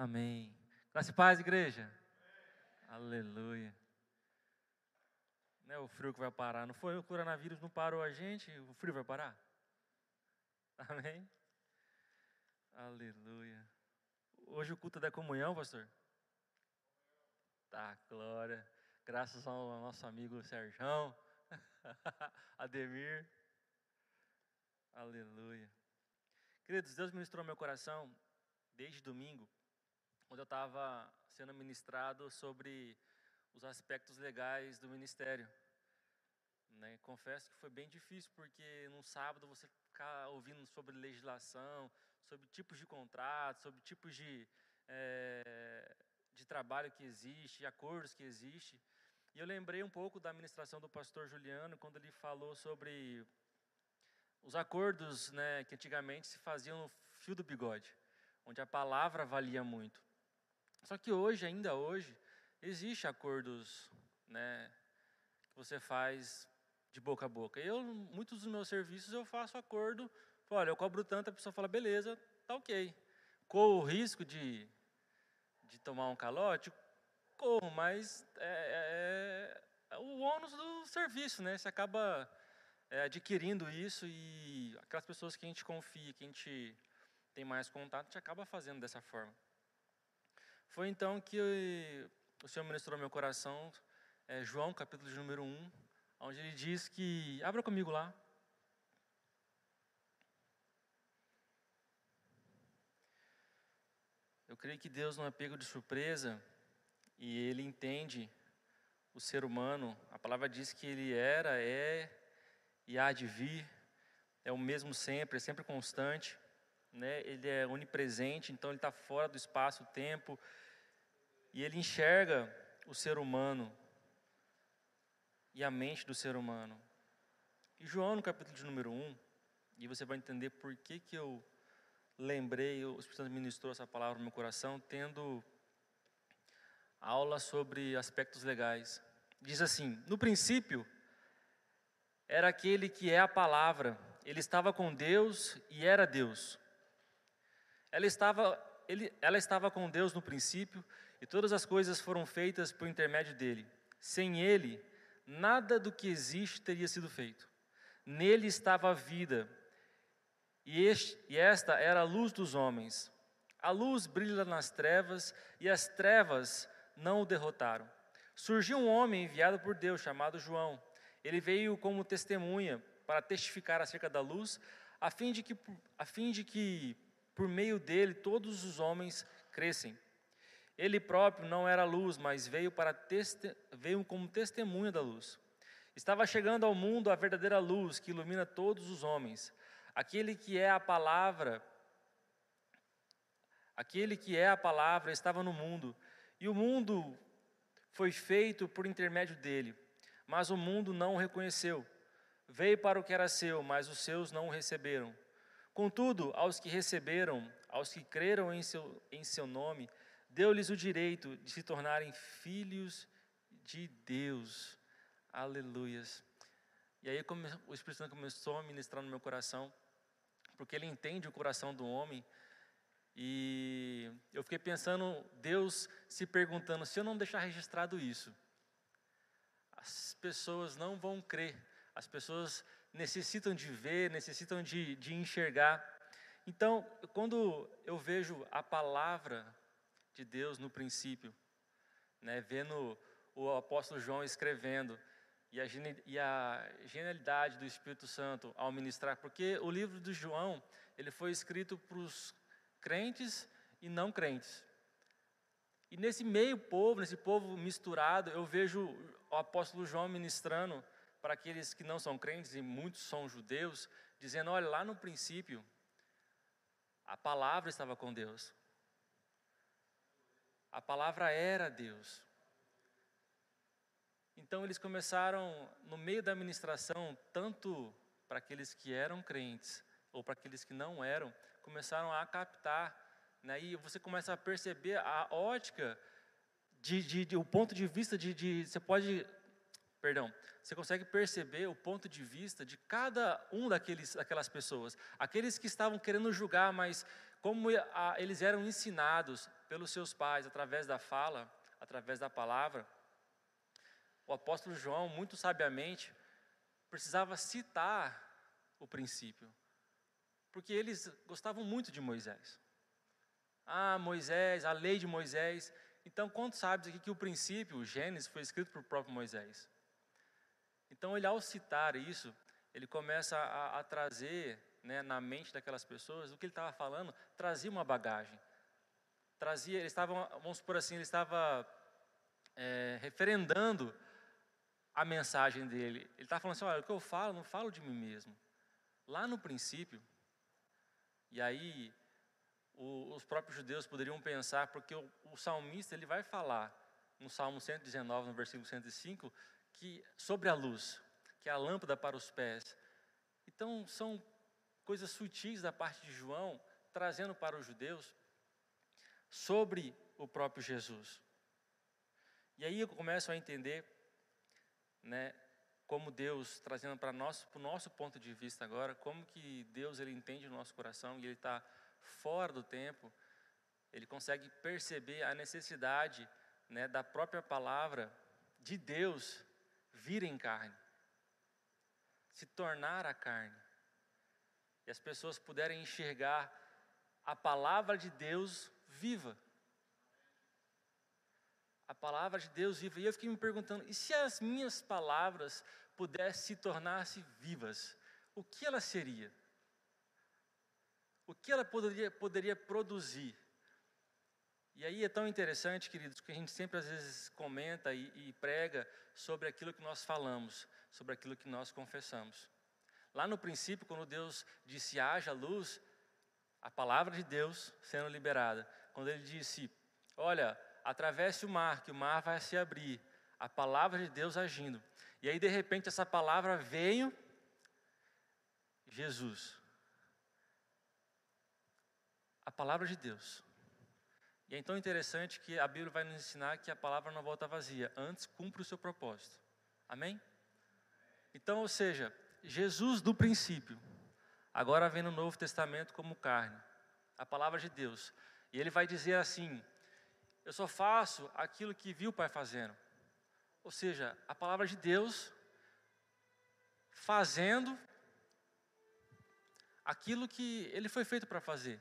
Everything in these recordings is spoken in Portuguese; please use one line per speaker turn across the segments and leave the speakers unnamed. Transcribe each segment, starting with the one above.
Amém. Graça e paz, igreja. Aleluia. Não é o frio que vai parar. Não foi o coronavírus, não parou a gente, o frio vai parar? Amém. Aleluia. Hoje o culto é da comunhão, pastor? Tá, glória. Graças ao nosso amigo Serjão, Ademir. Aleluia. Queridos, Deus ministrou meu coração desde domingo, quando eu estava sendo ministrado sobre os aspectos legais do ministério. Né? Confesso que foi bem difícil, porque no sábado você ficar ouvindo sobre legislação, sobre tipos de contratos, sobre tipos de, é, de trabalho que existe, acordos que existe. E eu lembrei um pouco da administração do pastor Juliano, quando ele falou sobre os acordos né, que antigamente se faziam no fio do bigode, onde a palavra valia muito. Só que hoje, ainda hoje, existe acordos né, que você faz de boca a boca. Eu, muitos dos meus serviços, eu faço acordo, olha, eu cobro tanto, a pessoa fala, beleza, tá ok. Corro o risco de, de tomar um calote? Corro, mas é, é, é o ônus do serviço, né? Você acaba é, adquirindo isso e aquelas pessoas que a gente confia, que a gente tem mais contato, a gente acaba fazendo dessa forma. Foi então que o Senhor ministrou meu coração, é, João, capítulo de número 1, onde ele diz que. Abra comigo lá. Eu creio que Deus não é pego de surpresa e Ele entende o ser humano. A palavra diz que Ele era, é e há de vir. É o mesmo sempre, é sempre constante. Né? Ele é onipresente, então Ele está fora do espaço-tempo. E Ele enxerga o ser humano e a mente do ser humano. E João, no capítulo de número 1, e você vai entender por que, que eu lembrei, o Espírito Santo ministrou essa palavra no meu coração, tendo aula sobre aspectos legais. Diz assim: No princípio, era aquele que é a palavra, ele estava com Deus e era Deus. Ela estava, ele, ela estava com Deus no princípio, e todas as coisas foram feitas por intermédio dele. Sem ele, nada do que existe teria sido feito. Nele estava a vida, e, este, e esta era a luz dos homens. A luz brilha nas trevas, e as trevas não o derrotaram. Surgiu um homem enviado por Deus, chamado João. Ele veio como testemunha para testificar acerca da luz, a fim de que, a fim de que por meio dele todos os homens crescem. Ele próprio não era luz, mas veio, para veio como testemunha da luz. Estava chegando ao mundo a verdadeira luz que ilumina todos os homens. Aquele que é a palavra, aquele que é a palavra estava no mundo, e o mundo foi feito por intermédio dele, mas o mundo não o reconheceu. Veio para o que era seu, mas os seus não o receberam. Contudo, aos que receberam, aos que creram em seu, em seu nome, deu-lhes o direito de se tornarem filhos de Deus. Aleluias. E aí o Espírito Santo começou a ministrar no meu coração, porque ele entende o coração do homem. E eu fiquei pensando, Deus se perguntando: se eu não deixar registrado isso, as pessoas não vão crer, as pessoas necessitam de ver, necessitam de, de enxergar. Então, quando eu vejo a palavra de Deus no princípio, né, vendo o apóstolo João escrevendo, e a, e a genialidade do Espírito Santo ao ministrar, porque o livro de João, ele foi escrito para os crentes e não crentes. E nesse meio povo, nesse povo misturado, eu vejo o apóstolo João ministrando para aqueles que não são crentes, e muitos são judeus, dizendo: olha, lá no princípio, a palavra estava com Deus. A palavra era Deus. Então eles começaram, no meio da ministração, tanto para aqueles que eram crentes, ou para aqueles que não eram, começaram a captar né? E você começa a perceber a ótica, de, de, de o ponto de vista de, de, Você pode. Perdão, você consegue perceber o ponto de vista de cada um daqueles, daquelas pessoas. Aqueles que estavam querendo julgar, mas como a, eles eram ensinados pelos seus pais através da fala, através da palavra, o apóstolo João, muito sabiamente, precisava citar o princípio, porque eles gostavam muito de Moisés. Ah, Moisés, a lei de Moisés. Então, quantos sabem aqui que o princípio, o Gênesis, foi escrito por próprio Moisés? Então, ele ao citar isso, ele começa a, a trazer né, na mente daquelas pessoas o que ele estava falando, trazia uma bagagem. Trazia, eles estavam, vamos supor assim, ele estava é, referendando a mensagem dele. Ele estava falando assim: olha, o que eu falo, não falo de mim mesmo. Lá no princípio, e aí o, os próprios judeus poderiam pensar, porque o, o salmista ele vai falar no Salmo 119, no versículo 105, que sobre a luz, que é a lâmpada para os pés. Então são coisas sutis da parte de João trazendo para os judeus sobre o próprio Jesus. E aí eu começo a entender, né, como Deus trazendo para nós, para o nosso ponto de vista agora, como que Deus ele entende o nosso coração e ele está fora do tempo, ele consegue perceber a necessidade né, da própria palavra de Deus vir em carne, se tornar a carne, e as pessoas puderem enxergar a palavra de Deus viva. A palavra de Deus viva. E eu fiquei me perguntando: e se as minhas palavras pudessem se tornar-se vivas? O que ela seria? O que ela poderia, poderia produzir? E aí é tão interessante, queridos, que a gente sempre às vezes comenta e, e prega sobre aquilo que nós falamos, sobre aquilo que nós confessamos. Lá no princípio, quando Deus disse haja luz, a palavra de Deus sendo liberada. Quando ele disse, olha, atravesse o mar, que o mar vai se abrir. A palavra de Deus agindo. E aí, de repente, essa palavra veio, Jesus. A palavra de Deus. E é tão interessante que a Bíblia vai nos ensinar que a palavra não volta vazia, antes cumpre o seu propósito. Amém? Então, ou seja, Jesus do princípio, agora vem no Novo Testamento como carne, a palavra de Deus. E ele vai dizer assim: Eu só faço aquilo que viu o Pai fazendo. Ou seja, a palavra de Deus fazendo aquilo que ele foi feito para fazer.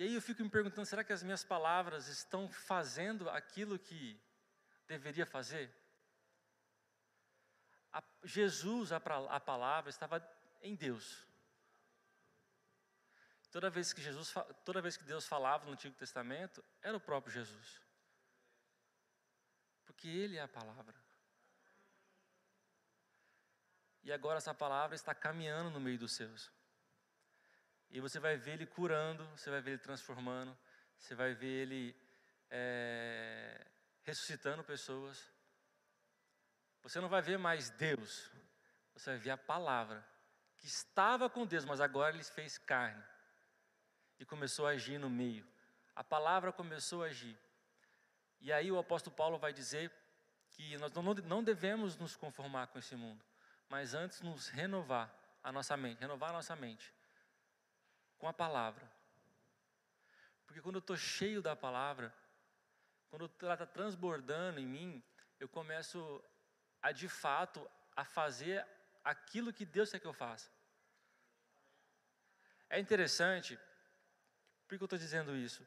E aí eu fico me perguntando: será que as minhas palavras estão fazendo aquilo que deveria fazer? A, Jesus, a, a palavra, estava em Deus. Toda vez que Jesus, toda vez que Deus falava no Antigo Testamento, era o próprio Jesus. Porque ele é a palavra. E agora essa palavra está caminhando no meio dos seus. E você vai ver ele curando, você vai ver ele transformando, você vai ver ele é, ressuscitando pessoas. Você não vai ver mais Deus, você vai ver a palavra que estava com Deus, mas agora ele fez carne e começou a agir no meio. A palavra começou a agir. E aí o apóstolo Paulo vai dizer que nós não devemos nos conformar com esse mundo, mas antes nos renovar a nossa mente, renovar a nossa mente com a palavra. Porque quando eu estou cheio da palavra, quando ela está transbordando em mim, eu começo a de fato a fazer aquilo que Deus quer que eu faça. É interessante, por que eu estou dizendo isso?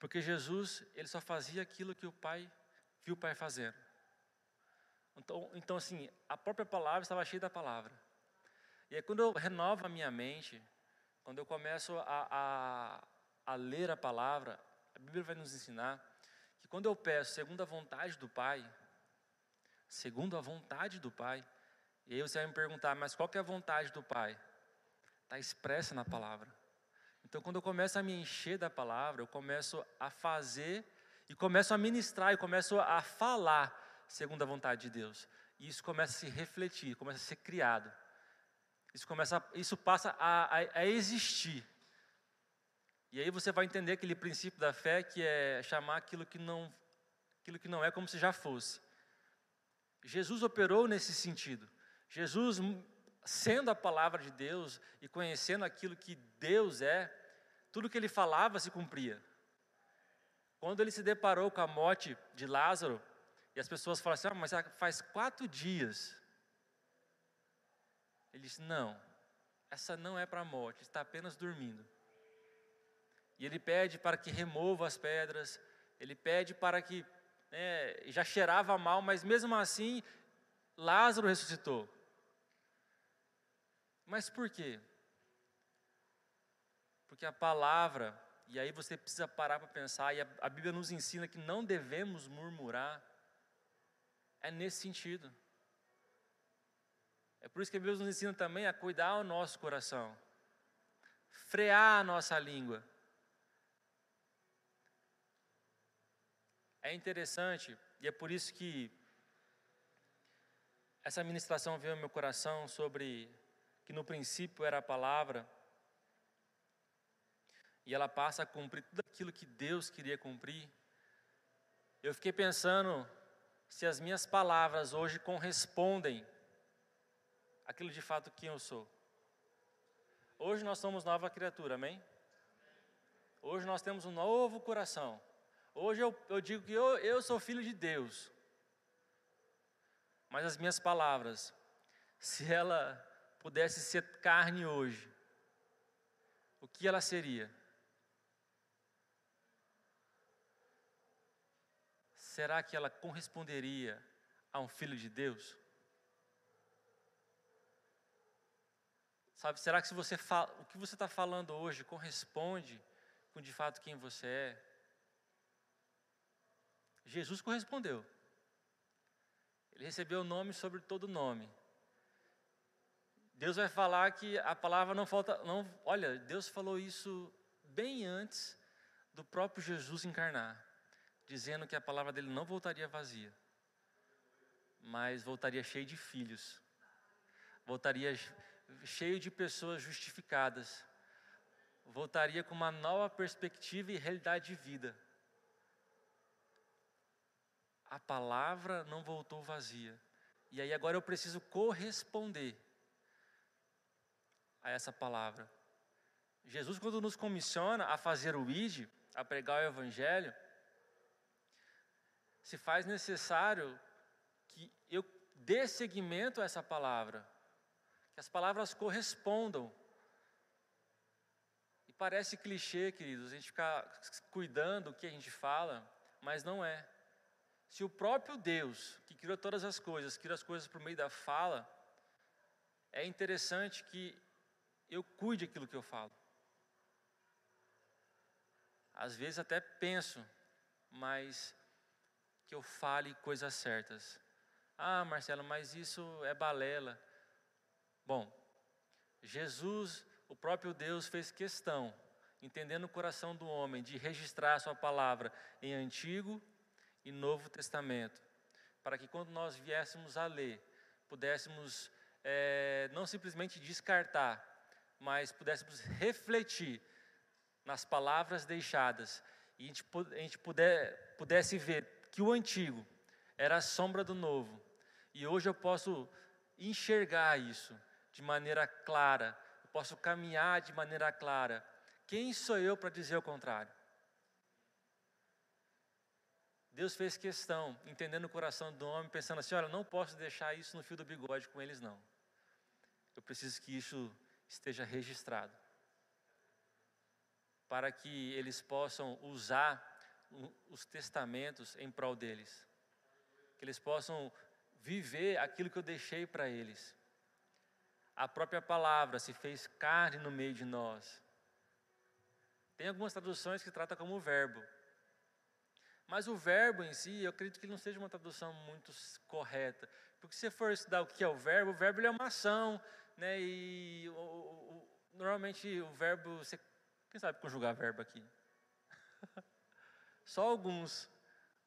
Porque Jesus, ele só fazia aquilo que o Pai viu o Pai fazendo. Então, então, assim, a própria palavra estava cheia da palavra. E aí, quando eu renovo a minha mente, quando eu começo a, a, a ler a palavra, a Bíblia vai nos ensinar que quando eu peço segundo a vontade do Pai, segundo a vontade do Pai, e aí você vai me perguntar, mas qual que é a vontade do Pai? Está expressa na palavra. Então, quando eu começo a me encher da palavra, eu começo a fazer e começo a ministrar e começo a falar segundo a vontade de Deus. E isso começa a se refletir, começa a ser criado. Isso, começa, isso passa a, a, a existir. E aí você vai entender aquele princípio da fé que é chamar aquilo que não, aquilo que não é como se já fosse. Jesus operou nesse sentido. Jesus, sendo a palavra de Deus e conhecendo aquilo que Deus é, tudo que ele falava se cumpria. Quando ele se deparou com a morte de Lázaro, e as pessoas falaram assim: ah, mas faz quatro dias. Ele disse: não, essa não é para a morte, está apenas dormindo. E ele pede para que remova as pedras, ele pede para que. Né, já cheirava mal, mas mesmo assim, Lázaro ressuscitou. Mas por quê? Porque a palavra, e aí você precisa parar para pensar, e a, a Bíblia nos ensina que não devemos murmurar, é nesse sentido. É por isso que a Bíblia nos ensina também a cuidar o nosso coração, frear a nossa língua. É interessante, e é por isso que essa ministração veio ao meu coração sobre que no princípio era a palavra, e ela passa a cumprir tudo aquilo que Deus queria cumprir. Eu fiquei pensando se as minhas palavras hoje correspondem àquilo de fato que eu sou. Hoje nós somos nova criatura, amém? Hoje nós temos um novo coração. Hoje eu, eu digo que eu, eu sou filho de Deus. Mas as minhas palavras, se ela pudesse ser carne hoje, o que ela seria? Será que ela corresponderia a um filho de Deus? Sabe, será que se você fala, o que você está falando hoje corresponde com de fato quem você é? Jesus correspondeu. Ele recebeu o nome sobre todo nome. Deus vai falar que a palavra não falta, não, olha, Deus falou isso bem antes do próprio Jesus encarnar, dizendo que a palavra dele não voltaria vazia, mas voltaria cheio de filhos, voltaria cheio de pessoas justificadas, voltaria com uma nova perspectiva e realidade de vida a palavra não voltou vazia. E aí agora eu preciso corresponder a essa palavra. Jesus, quando nos comissiona a fazer o ID, a pregar o Evangelho, se faz necessário que eu dê seguimento a essa palavra, que as palavras correspondam. E parece clichê, queridos, a gente ficar cuidando do que a gente fala, mas não é. Se o próprio Deus, que criou todas as coisas, criou as coisas por meio da fala, é interessante que eu cuide aquilo que eu falo. Às vezes até penso, mas que eu fale coisas certas. Ah, Marcelo, mas isso é balela. Bom, Jesus, o próprio Deus, fez questão, entendendo o coração do homem, de registrar sua palavra em Antigo e Novo Testamento, para que quando nós viéssemos a ler, pudéssemos é, não simplesmente descartar, mas pudéssemos refletir nas palavras deixadas e a gente, a gente puder, pudesse ver que o antigo era a sombra do novo. E hoje eu posso enxergar isso de maneira clara, eu posso caminhar de maneira clara. Quem sou eu para dizer o contrário? Deus fez questão, entendendo o coração do homem, pensando assim: olha, não posso deixar isso no fio do bigode com eles, não. Eu preciso que isso esteja registrado. Para que eles possam usar os testamentos em prol deles. Que eles possam viver aquilo que eu deixei para eles. A própria palavra se fez carne no meio de nós. Tem algumas traduções que tratam como verbo, mas o verbo em si, eu acredito que não seja uma tradução muito correta. Porque se você for estudar o que é o verbo, o verbo é uma ação, né? E o, o, normalmente o verbo, você, quem sabe conjugar verbo aqui? Só alguns.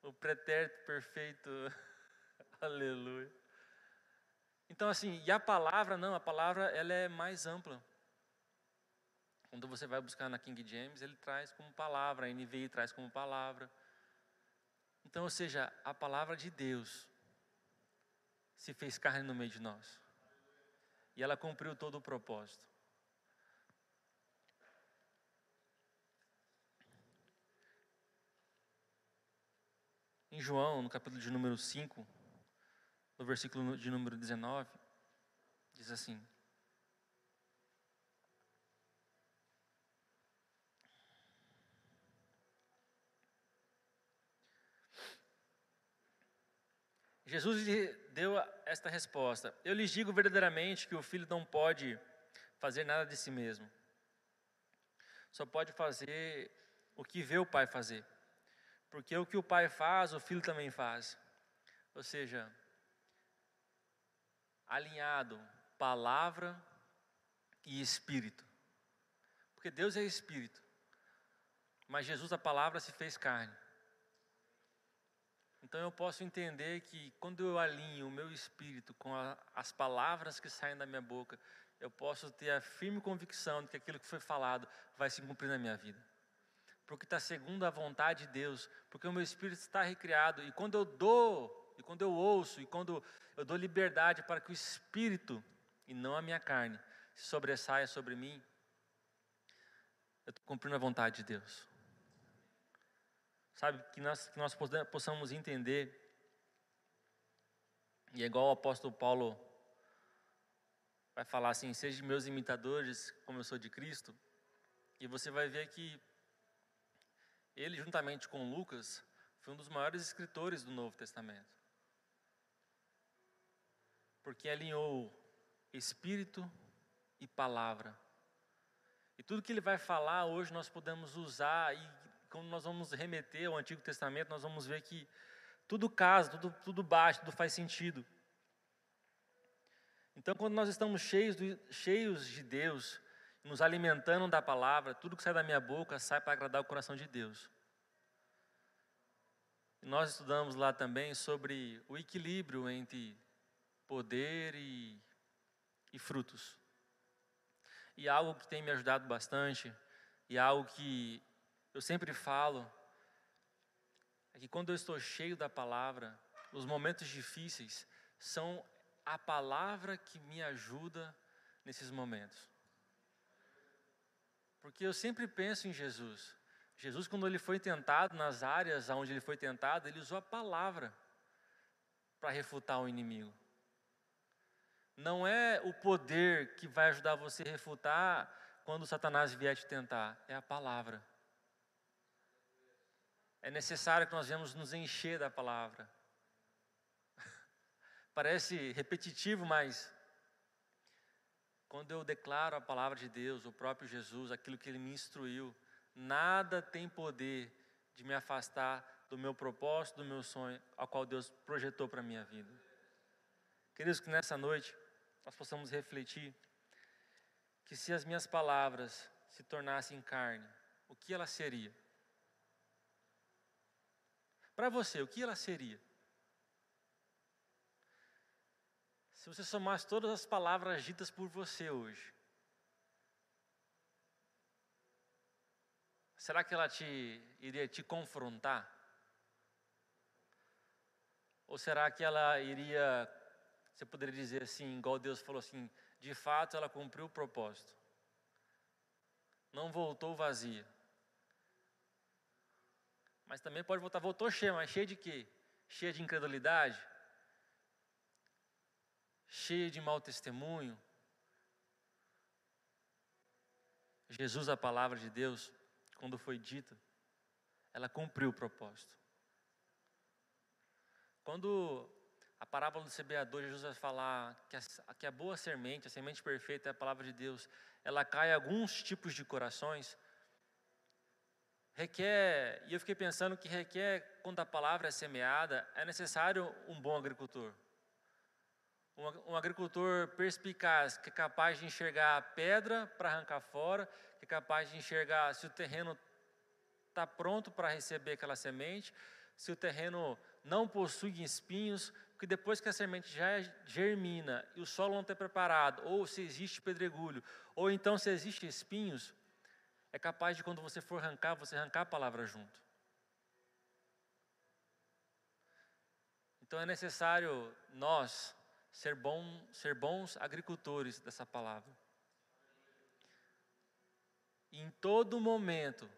O pretérito perfeito, aleluia. Então, assim, e a palavra, não, a palavra ela é mais ampla. Quando você vai buscar na King James, ele traz como palavra, a NVI traz como palavra. Então, ou seja, a palavra de Deus se fez carne no meio de nós. E ela cumpriu todo o propósito. Em João, no capítulo de número 5, no versículo de número 19, diz assim: Jesus deu esta resposta: Eu lhes digo verdadeiramente que o filho não pode fazer nada de si mesmo. Só pode fazer o que vê o pai fazer. Porque o que o pai faz, o filho também faz. Ou seja, alinhado palavra e espírito. Porque Deus é espírito. Mas Jesus, a palavra, se fez carne. Então eu posso entender que quando eu alinho o meu espírito com a, as palavras que saem da minha boca, eu posso ter a firme convicção de que aquilo que foi falado vai se cumprir na minha vida. Porque está segundo a vontade de Deus, porque o meu espírito está recriado, e quando eu dou, e quando eu ouço, e quando eu dou liberdade para que o espírito, e não a minha carne, se sobressaia sobre mim, eu estou cumprindo a vontade de Deus. Sabe, que nós, que nós possamos entender, e é igual o apóstolo Paulo vai falar assim: sejam meus imitadores, como eu sou de Cristo, e você vai ver que ele, juntamente com Lucas, foi um dos maiores escritores do Novo Testamento. Porque alinhou espírito e palavra. E tudo que ele vai falar hoje nós podemos usar e quando nós vamos remeter ao Antigo Testamento, nós vamos ver que tudo casa, tudo, tudo bate, tudo faz sentido. Então, quando nós estamos cheios, de, cheios de Deus, nos alimentando da palavra, tudo que sai da minha boca sai para agradar o coração de Deus. E nós estudamos lá também sobre o equilíbrio entre poder e, e frutos. E algo que tem me ajudado bastante, e algo que eu sempre falo é que quando eu estou cheio da palavra, os momentos difíceis são a palavra que me ajuda nesses momentos. Porque eu sempre penso em Jesus. Jesus, quando ele foi tentado nas áreas onde ele foi tentado, ele usou a palavra para refutar o inimigo. Não é o poder que vai ajudar você a refutar quando Satanás vier te tentar, é a palavra é necessário que nós venhamos nos encher da palavra. Parece repetitivo, mas quando eu declaro a palavra de Deus, o próprio Jesus, aquilo que ele me instruiu, nada tem poder de me afastar do meu propósito, do meu sonho, ao qual Deus projetou para a minha vida. Queridos, que nessa noite nós possamos refletir que se as minhas palavras se tornassem carne, o que ela seria? Para você, o que ela seria? Se você somasse todas as palavras ditas por você hoje, será que ela te iria te confrontar? Ou será que ela iria, você poderia dizer assim, igual Deus falou assim, de fato ela cumpriu o propósito. Não voltou vazia. Mas também pode voltar, voltou cheia, mas cheia de quê? Cheia de incredulidade? Cheia de mau testemunho? Jesus, a palavra de Deus, quando foi dita, ela cumpriu o propósito. Quando a parábola do semeador, Jesus vai falar que a, que a boa semente, a semente perfeita é a palavra de Deus, ela cai em alguns tipos de corações, requer, e eu fiquei pensando que requer, quando a palavra é semeada, é necessário um bom agricultor. Um, um agricultor perspicaz, que é capaz de enxergar a pedra para arrancar fora, que é capaz de enxergar se o terreno está pronto para receber aquela semente, se o terreno não possui espinhos, porque depois que a semente já germina e o solo não está preparado, ou se existe pedregulho, ou então se existe espinhos, é capaz de quando você for arrancar, você arrancar a palavra junto. Então é necessário nós ser, bom, ser bons agricultores dessa palavra. Em todo momento,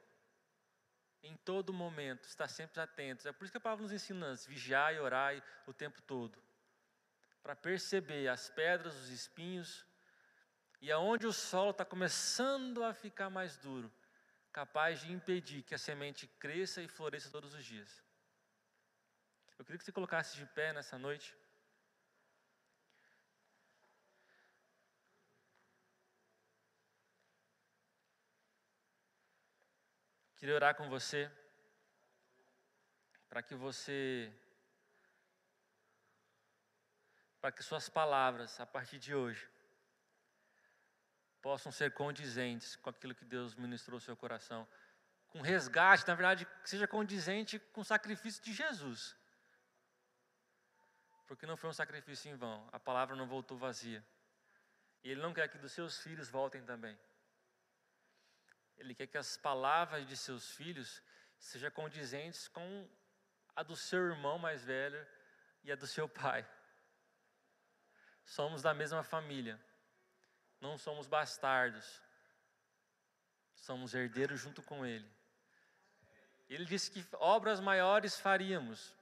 em todo momento, estar sempre atentos. É por isso que a palavra nos ensina: vigiar e orar o tempo todo, para perceber as pedras, os espinhos, e aonde o solo está começando a ficar mais duro, capaz de impedir que a semente cresça e floresça todos os dias. Eu queria que você colocasse de pé nessa noite. Queria orar com você, para que você, para que suas palavras, a partir de hoje, possam ser condizentes com aquilo que Deus ministrou no seu coração. Com resgate, na verdade, que seja condizente com o sacrifício de Jesus. Porque não foi um sacrifício em vão, a palavra não voltou vazia. E Ele não quer que dos seus filhos voltem também. Ele quer que as palavras de seus filhos sejam condizentes com a do seu irmão mais velho e a do seu pai. Somos da mesma família, não somos bastardos, somos herdeiros junto com ele. Ele disse que obras maiores faríamos,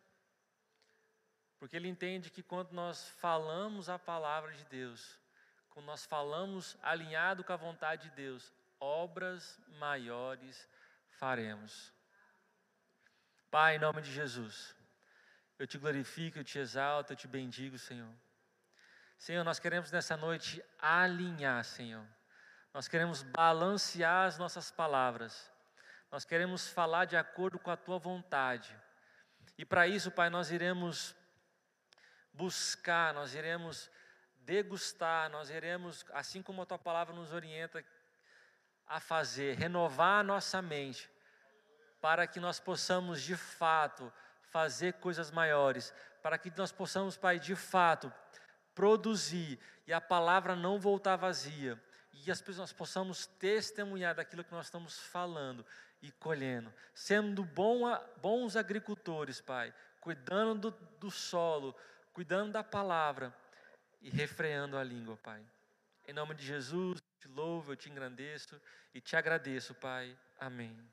porque ele entende que quando nós falamos a palavra de Deus, quando nós falamos alinhado com a vontade de Deus, obras maiores faremos. Pai, em nome de Jesus, eu te glorifico, eu te exalto, eu te bendigo, Senhor. Senhor, nós queremos nessa noite alinhar, Senhor. Nós queremos balancear as nossas palavras. Nós queremos falar de acordo com a tua vontade. E para isso, Pai, nós iremos buscar, nós iremos degustar, nós iremos, assim como a tua palavra nos orienta, a fazer, renovar a nossa mente, para que nós possamos de fato fazer coisas maiores, para que nós possamos, Pai, de fato produzir e a palavra não voltar vazia, e as pessoas possamos testemunhar daquilo que nós estamos falando e colhendo, sendo bons agricultores, Pai, cuidando do, do solo, cuidando da palavra e refreando a língua, Pai. Em nome de Jesus te louvo, eu te engrandeço e te agradeço, Pai. Amém.